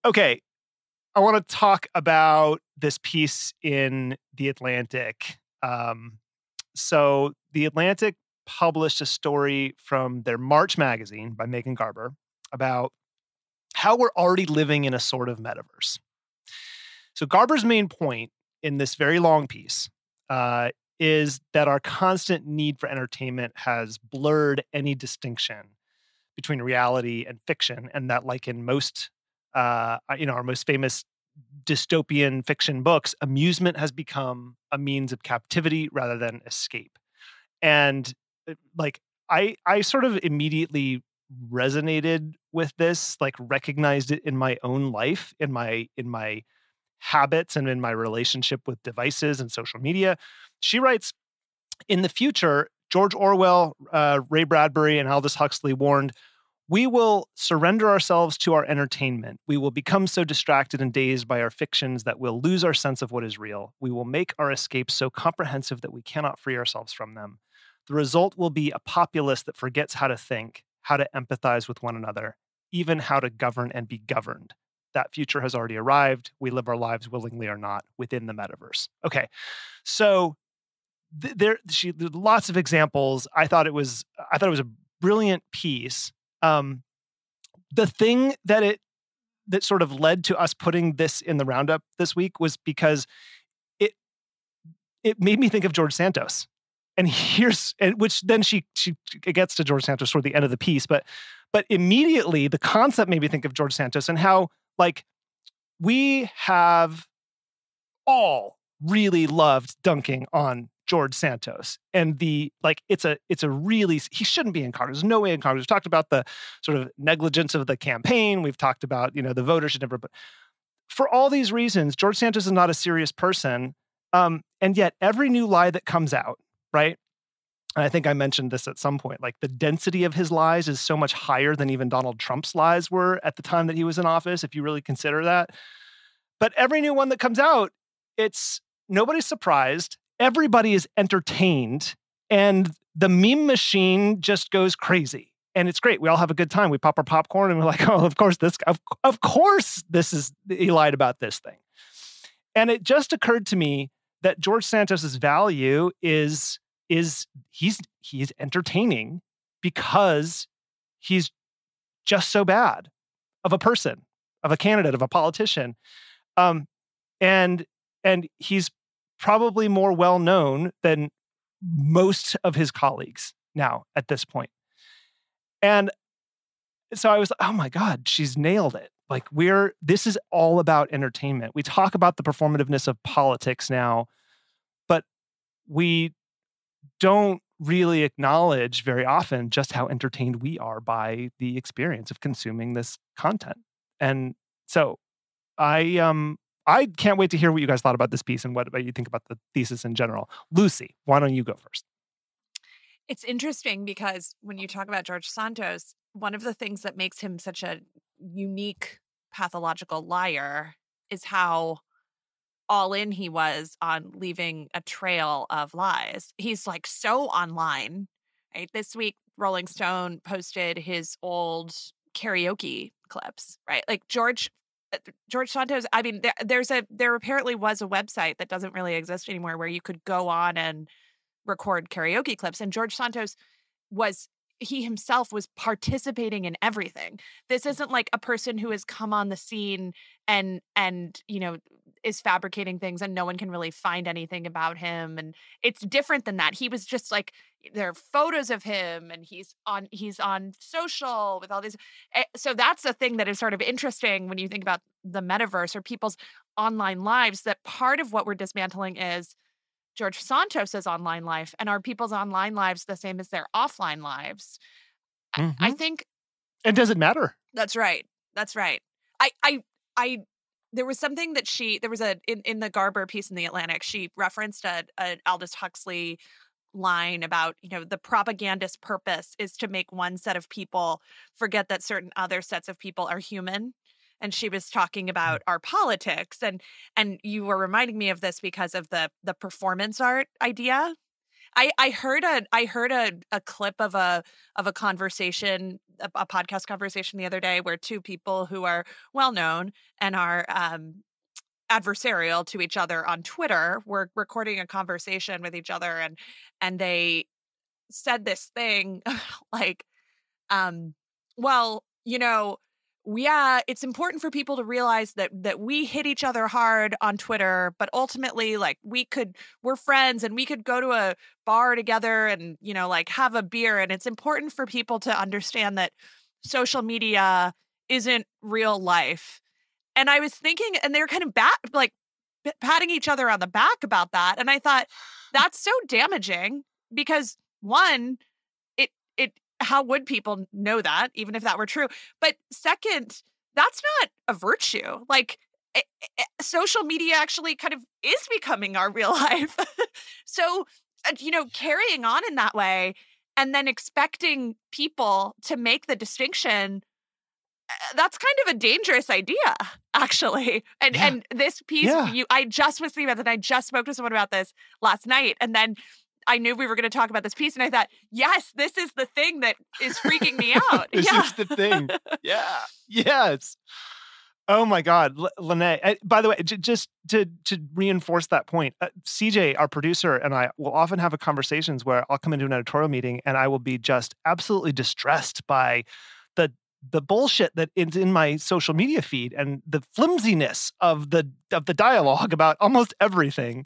Okay, I want to talk about this piece in the Atlantic. Um, so the Atlantic published a story from their March magazine by Megan Garber about how we're already living in a sort of metaverse. So Garber's main point in this very long piece uh, is that our constant need for entertainment has blurred any distinction between reality and fiction, and that, like in most, uh, you know, our most famous dystopian fiction books, amusement has become a means of captivity rather than escape. And uh, like, I, I sort of immediately resonated with this like recognized it in my own life in my in my habits and in my relationship with devices and social media she writes in the future george orwell uh, ray bradbury and aldous huxley warned we will surrender ourselves to our entertainment we will become so distracted and dazed by our fictions that we'll lose our sense of what is real we will make our escapes so comprehensive that we cannot free ourselves from them the result will be a populace that forgets how to think how to empathize with one another, even how to govern and be governed. That future has already arrived. We live our lives willingly or not within the metaverse. Okay. So th- there she lots of examples. I thought it was I thought it was a brilliant piece. Um the thing that it that sort of led to us putting this in the roundup this week was because it it made me think of George Santos. And here's and which then she she gets to George Santos toward the end of the piece, but but immediately the concept made me think of George Santos and how like we have all really loved dunking on George Santos and the like it's a it's a really he shouldn't be in Congress. There's no way in Congress. We've talked about the sort of negligence of the campaign. We've talked about, you know, the voters should never but for all these reasons, George Santos is not a serious person. Um, and yet every new lie that comes out right? And I think I mentioned this at some point. Like the density of his lies is so much higher than even Donald Trump's lies were at the time that he was in office, if you really consider that. but every new one that comes out, it's nobody's surprised. Everybody is entertained, and the meme machine just goes crazy. And it's great. We all have a good time. We pop our popcorn and we're like, oh, of course, this, of, of course, this is, he lied about this thing. And it just occurred to me that George Santos's value is, is he's, he's entertaining because he's just so bad of a person, of a candidate, of a politician. Um, and and he's probably more well known than most of his colleagues now at this point. And so I was, like, oh my God, she's nailed it. Like, we're, this is all about entertainment. We talk about the performativeness of politics now, but we don't really acknowledge very often just how entertained we are by the experience of consuming this content. And so I um I can't wait to hear what you guys thought about this piece and what, you think about the thesis in general. Lucy, why don't you go first? It's interesting because when you talk about George Santos, one of the things that makes him such a unique pathological liar is how all in he was on leaving a trail of lies. He's like so online. Right? This week, Rolling Stone posted his old karaoke clips, right? Like George Uh, George Santos, I mean, there, there's a there apparently was a website that doesn't really exist anymore where you could go on and record karaoke clips, and George Santos was he himself was participating in everything. This mm. isn't like a person who has come on the scene and and you know is fabricating things and no one can really find anything about him and it's different than that. He was just like there are photos of him and he's on he's on social with all these eh, so that's the thing that is sort of interesting when you think about the metaverse or people's online lives that part of what we're dismantling is George Santos's online life and are people's online lives the same as their offline lives? Mm-hmm. I, I think it doesn't matter? That's right. That's right. I I I there was something that she there was a in, in the Garber piece in the Atlantic she referenced a, a Aldous Huxley line about you know the propagandist purpose is to make one set of people forget that certain other sets of people are human and she was talking mm. about our politics and and you were reminding me of this because of the the performance art idea I, I heard a I heard a, a clip of a of a conversation a, a podcast conversation the other day where two people who are well known and are um, adversarial to each other on Twitter were recording a conversation with each other and and they said this thing like um well you know yeah it's important for people to realize that that we hit each other hard on Twitter but ultimately like we could we're friends and we could go to a bar together and you know like have a beer and it's important for people to understand that social media isn't real life and I was thinking, and they're kind of bat like patting each other on the back about that. And I thought that's so damaging because one, how would people know that even if that were true? But second, that's not a virtue. Like it, eh, it, eh, social media actually kind of is becoming our real life. so, uh, you know, carrying on in that way and then expecting people to make the distinction that's kind of a dangerous idea actually and yeah. and this piece yeah. you i just was thinking about that i just spoke to someone about this last night and then i knew we were going to talk about this piece and i thought yes this is the thing that is freaking me out. This yeah. is the thing. Yeah. Yes. Oh my god L- lanae I, by the way j- just to to reinforce that point uh, cj our producer and i will often have a conversations where i'll come into an editorial meeting and i will be just absolutely distressed by the the bullshit that is in my social media feed and the flimsiness of the of the dialogue about almost everything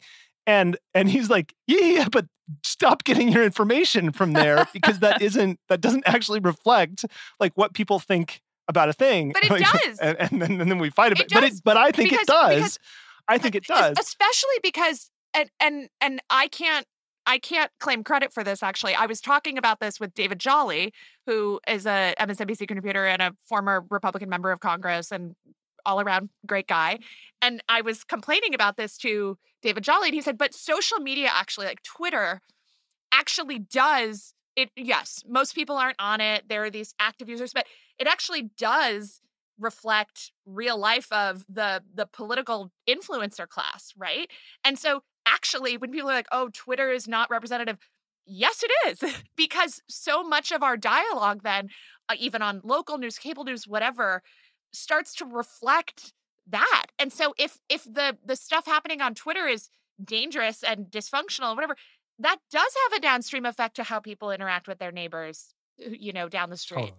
and and he's like yeah, yeah but stop getting your information from there because that isn't that doesn't actually reflect like what people think about a thing. But it like, does. and, and, then, and then we fight about it, but it but i think because, it does. Because, i think it does. especially because and and and i can't I can't claim credit for this actually. I was talking about this with David Jolly, who is a MSNBC contributor and a former Republican member of Congress and all around great guy. And I was complaining about this to David Jolly and he said, "But social media actually like Twitter actually does it yes, most people aren't on it. There are these active users, but it actually does reflect real life of the the political influencer class, right? And so actually when people are like, "Oh, Twitter is not representative." Yes, it is. because so much of our dialogue then uh, even on local news, cable news, whatever, starts to reflect that. And so if if the the stuff happening on Twitter is dangerous and dysfunctional, whatever, that does have a downstream effect to how people interact with their neighbors, you know, down the street. Totally.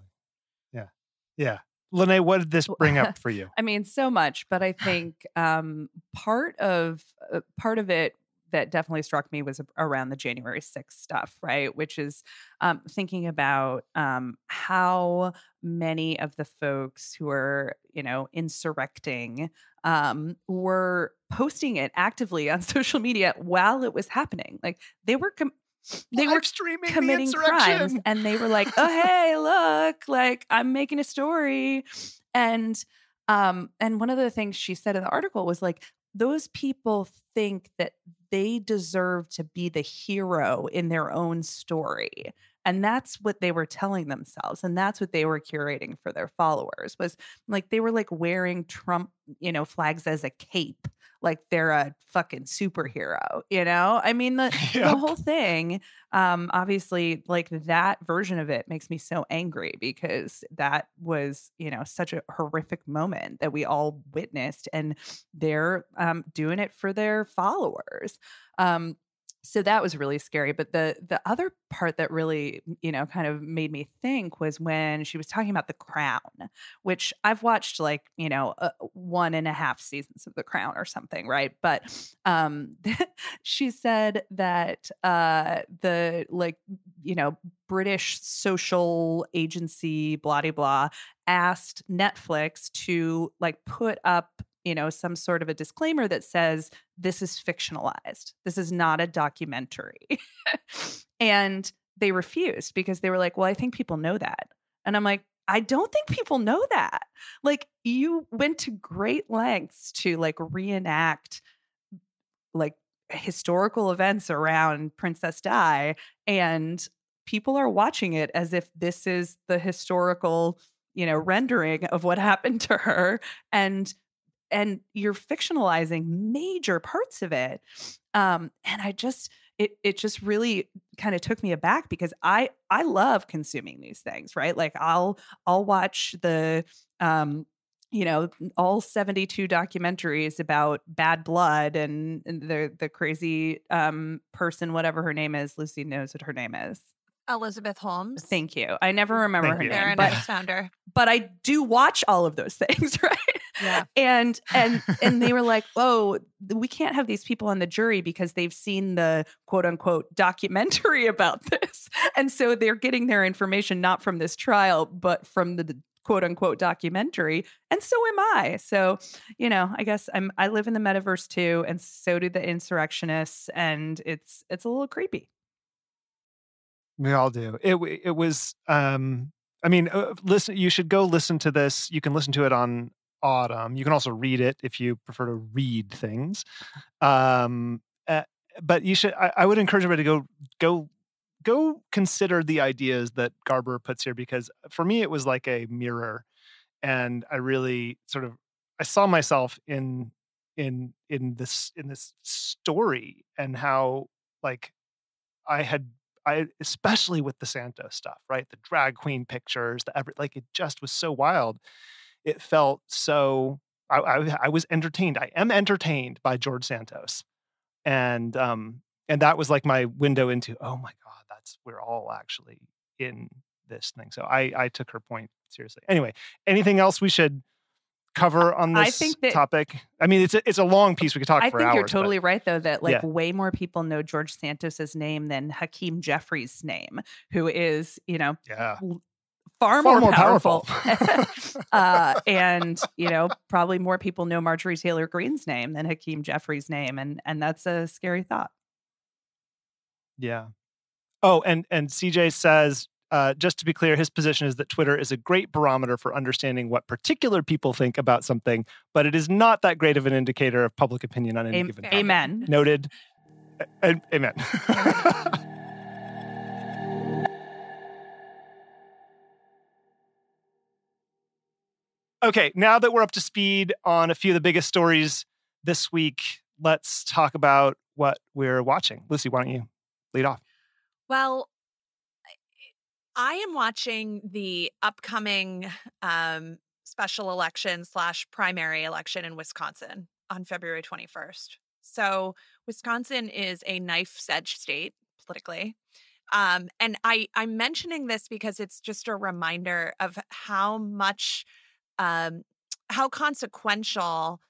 Yeah. Yeah. Lanae, what did this bring up for you? I mean, so much, but I think um, part of uh, part of it that definitely struck me was around the January 6th stuff, right? Which is um, thinking about um, how many of the folks who are, you know, insurrecting um, were posting it actively on social media while it was happening. Like they were. Com- they Live were streaming committing the crimes and they were like oh hey look like i'm making a story and um and one of the things she said in the article was like those people think that they deserve to be the hero in their own story and that's what they were telling themselves and that's what they were curating for their followers was like they were like wearing trump you know flags as a cape like they're a fucking superhero you know i mean the, Yep. the whole thing um obviously like that version of it makes me so angry because that was you know such a horrific moment that we all witnessed and they're um doing it for their followers um so that was really scary but the the other part that really you know kind of made me think was when she was talking about the crown which i've watched like you know uh, one and a half seasons of the crown or something right? But um she said that uh the like you know british social agency blah blah blah asked netflix to like put up you know some sort of a disclaimer that says this is fictionalized. This is not a documentary. And they refused because they were like well i think people know that. And i'm like i don't think people know that. Like you went to great lengths to like reenact like historical events around princess di and people are watching it as if this is the historical you know rendering of what happened to her and and you're fictionalizing major parts of it um and i just it it just really kind of took me aback because i i love consuming these things right like i'll i'll watch the um you know all 72 documentaries about bad blood and, and the the crazy um person whatever her name is lucy knows what her name is Elizabeth Holmes. thank you i never remember Thank her you. name They're a but founder. but I do watch all of those things, right? Yeah. And and and they were like, "Oh, we can't have these people on the jury because they've seen the quote unquote documentary about this." And so they're getting their information not from this trial, but from the quote unquote documentary. And so am I. So, you know, I guess I'm I live in the metaverse too, and so do the insurrectionists, and it's it's a little creepy. We all do. It it was. Um, I mean, uh, listen. You should go listen to this. You can listen to it on Audm. You can also read it if you prefer to read things. Um, uh, but you should. I, I would encourage everybody to go go go consider the ideas that Garber puts here because for me it was like a mirror, and I really sort of I saw myself in in in this in this story and how like I had I especially with the Santo stuff, right? The drag queen pictures, the like it just was so wild. It felt so I, I I was entertained. I am entertained by George Santos. And um and that was like my window into, oh my God, that's we're all actually in this thing. So I I took her point seriously. Anyway, anything else we should cover on this I think that- topic? I mean, it's a, it's a long piece. We could talk I for think hours. you're but- totally right, though, that like Yeah. way more people know George Santos's name than Hakeem Jeffries' name, who is, you know, yeah. Far, Far more, more powerful. powerful. uh, and you know, probably more people know Marjorie Taylor Greene's name than Hakeem Jeffries' name, and and that's a scary thought. Yeah. Oh, and and CJ says, uh, just to be clear, his position is that Twitter is a great barometer for understanding what particular people think about something, but it is not that great of an indicator of public opinion on any Am- given. Topic. Amen. Noted. A- a- amen. Okay, now that we're up to speed on a few of the biggest stories this week, let's talk about what we're watching. Lucy, why don't you lead off? Well, I am watching the upcoming um, special election slash primary election in Wisconsin on February 21st. So, Wisconsin is a knife edge state politically. Um, and I, I'm mentioning this because it's just a reminder of how much, um, how consequential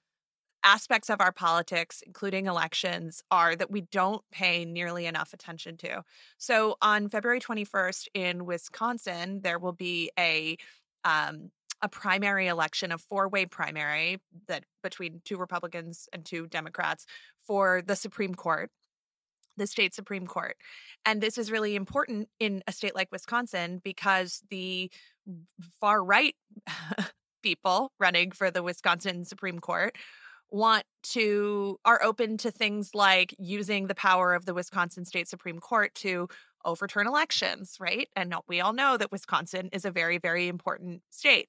aspects of our politics, including elections, are that we don't pay nearly enough attention to. So on February 21st in Wisconsin, there will be a um, a primary election, a four-way primary that between two Republicans and two Democrats for the Supreme Court, the state Supreme Court. And this is really important in a state like Wisconsin because the far right people running for the Wisconsin Supreme Court want to are open to things like using the power of the Wisconsin State Supreme Court to overturn elections, right? And we all know that Wisconsin is a very, very important state.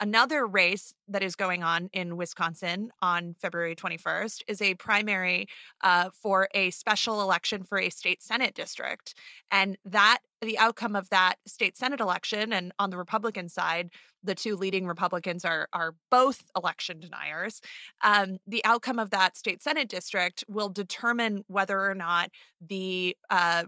Another race that is going on in Wisconsin on February 21st is a primary uh, for a special election for a state Senate district. And that the outcome of that state Senate election, and on the Republican side, the two leading Republicans are are both election deniers. Um, the outcome of that state Senate district will determine whether or not the uh,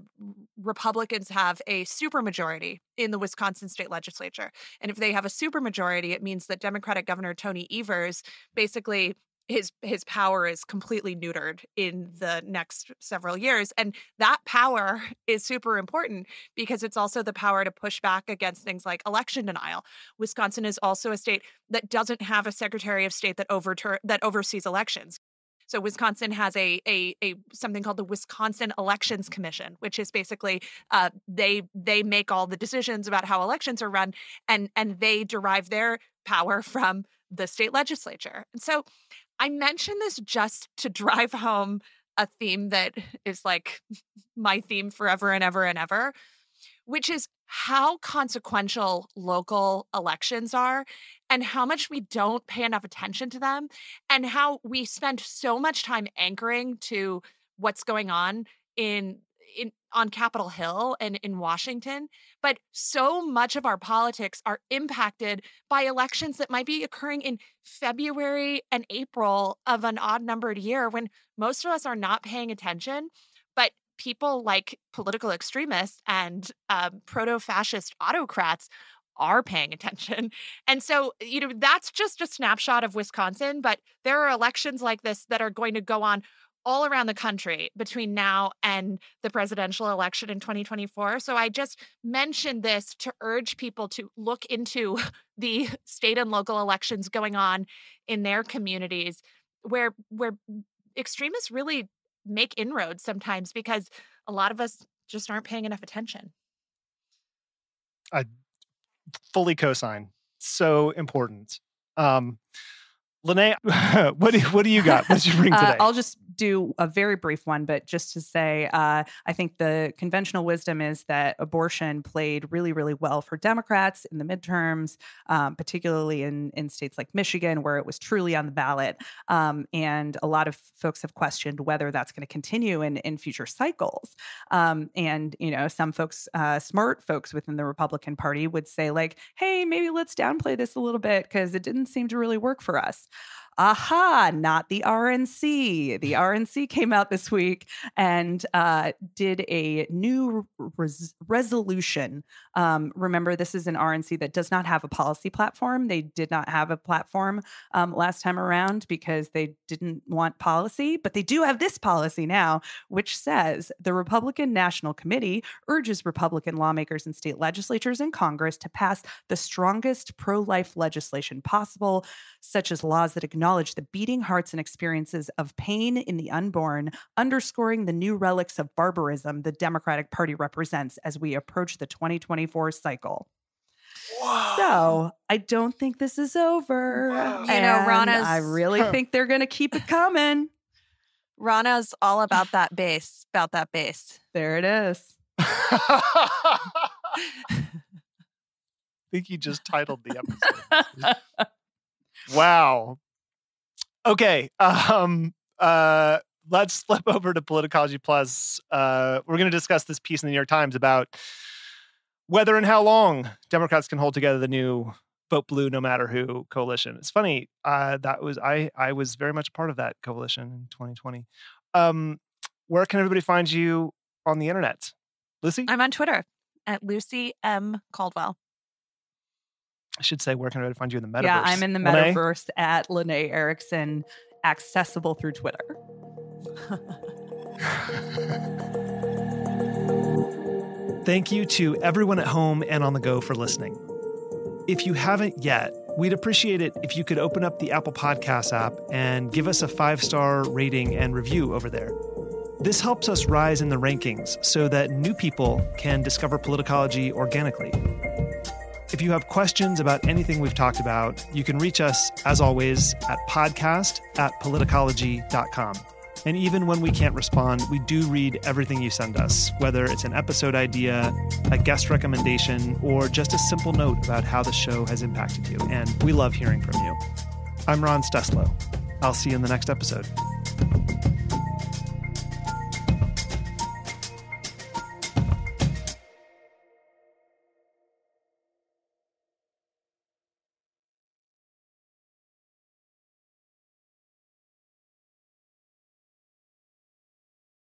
Republicans have a supermajority in the Wisconsin state legislature. And if they have a supermajority, it means that Democratic Governor Tony Evers basically his his power is completely neutered in the next several years and that power is super important because it's also the power to push back against things like election denial wisconsin is also a state that doesn't have a secretary of state that overtur- that oversees elections so Wisconsin has a, a a something called the Wisconsin Elections Commission, which is basically uh, they they make all the decisions about how elections are run, and and they derive their power from the state legislature. And so I mention this just to drive home a theme that is like my theme forever and ever and ever, which is how consequential local elections are and how much we don't pay enough attention to them and how we spend so much time anchoring to what's going on in in on Capitol Hill and in Washington, but so much of our politics are impacted by elections that might be occurring in February and April of an odd numbered year when most of us are not paying attention. But people like political extremists and um, proto fascist autocrats are paying attention. And so, you know, that's just a snapshot of Wisconsin, but there are elections like this that are going to go on all around the country between now and the presidential election in 2024. So I just mentioned this to urge people to look into the state and local elections going on in their communities where where extremists really make inroads sometimes because a lot of us just aren't paying enough attention. I fully co-sign. So important. Um, Lanae, what do, what do you got? What did you bring uh, today? Uh, I'll just do a very brief one, but just to say, uh, I think the conventional wisdom is that abortion played really, really well for Democrats in the midterms, um, particularly in, in states like Michigan, where it was truly on the ballot. Um, and a lot of folks have questioned whether that's going to continue in, in future cycles. Um, and, you know, some folks, uh, smart folks within the Republican Party would say, like, hey, maybe let's downplay this a little bit because it didn't seem to really work for us aha, not the RNC. The RNC came out this week and uh, did a new res- resolution. Um, remember, this is an RNC that does not have a policy platform. They did not have a platform um, last time around because they didn't want policy, but they do have this policy now, which says the Republican National Committee urges Republican lawmakers and state legislatures and Congress to pass the strongest pro life legislation possible, such as laws that acknowledge acknowledge the beating hearts and experiences of pain in the unborn, underscoring the new relics of barbarism the Democratic Party represents as we approach the 2024 cycle. Whoa. So I don't think this is over. You know, Ronna's. I really think they're going to keep it coming. Ronna's all about that base, about that base. There it is. I think you just titled the episode. wow. Okay. Um. Uh. Let's flip over to Politicology Plus. Uh, we're going to discuss this piece in the New York Times about whether and how long Democrats can hold together the new vote blue no matter who coalition. It's funny. Uh, that was I. I was very much part of that coalition in 2020. Um, where can everybody find you on the internet, Lucy? I'm on Twitter at Lucy M Caldwell. I should say, where can everybody find you in the metaverse? Yeah, I'm in the Lanae? metaverse at Lanae Erickson, accessible through Twitter. Thank you to everyone at home and on the go for listening. If you haven't yet, we'd appreciate it if you could open up the Apple Podcasts app and give us a five star rating and review over there. This helps us rise in the rankings so that new people can discover politicology organically. If you have questions about anything we've talked about, you can reach us, as always, at podcast at politicology.com. And even when we can't respond, we do read everything you send us, whether it's an episode idea, a guest recommendation, or just a simple note about how the show has impacted you. And we love hearing from you. I'm Ron Steslow. I'll see you in the next episode.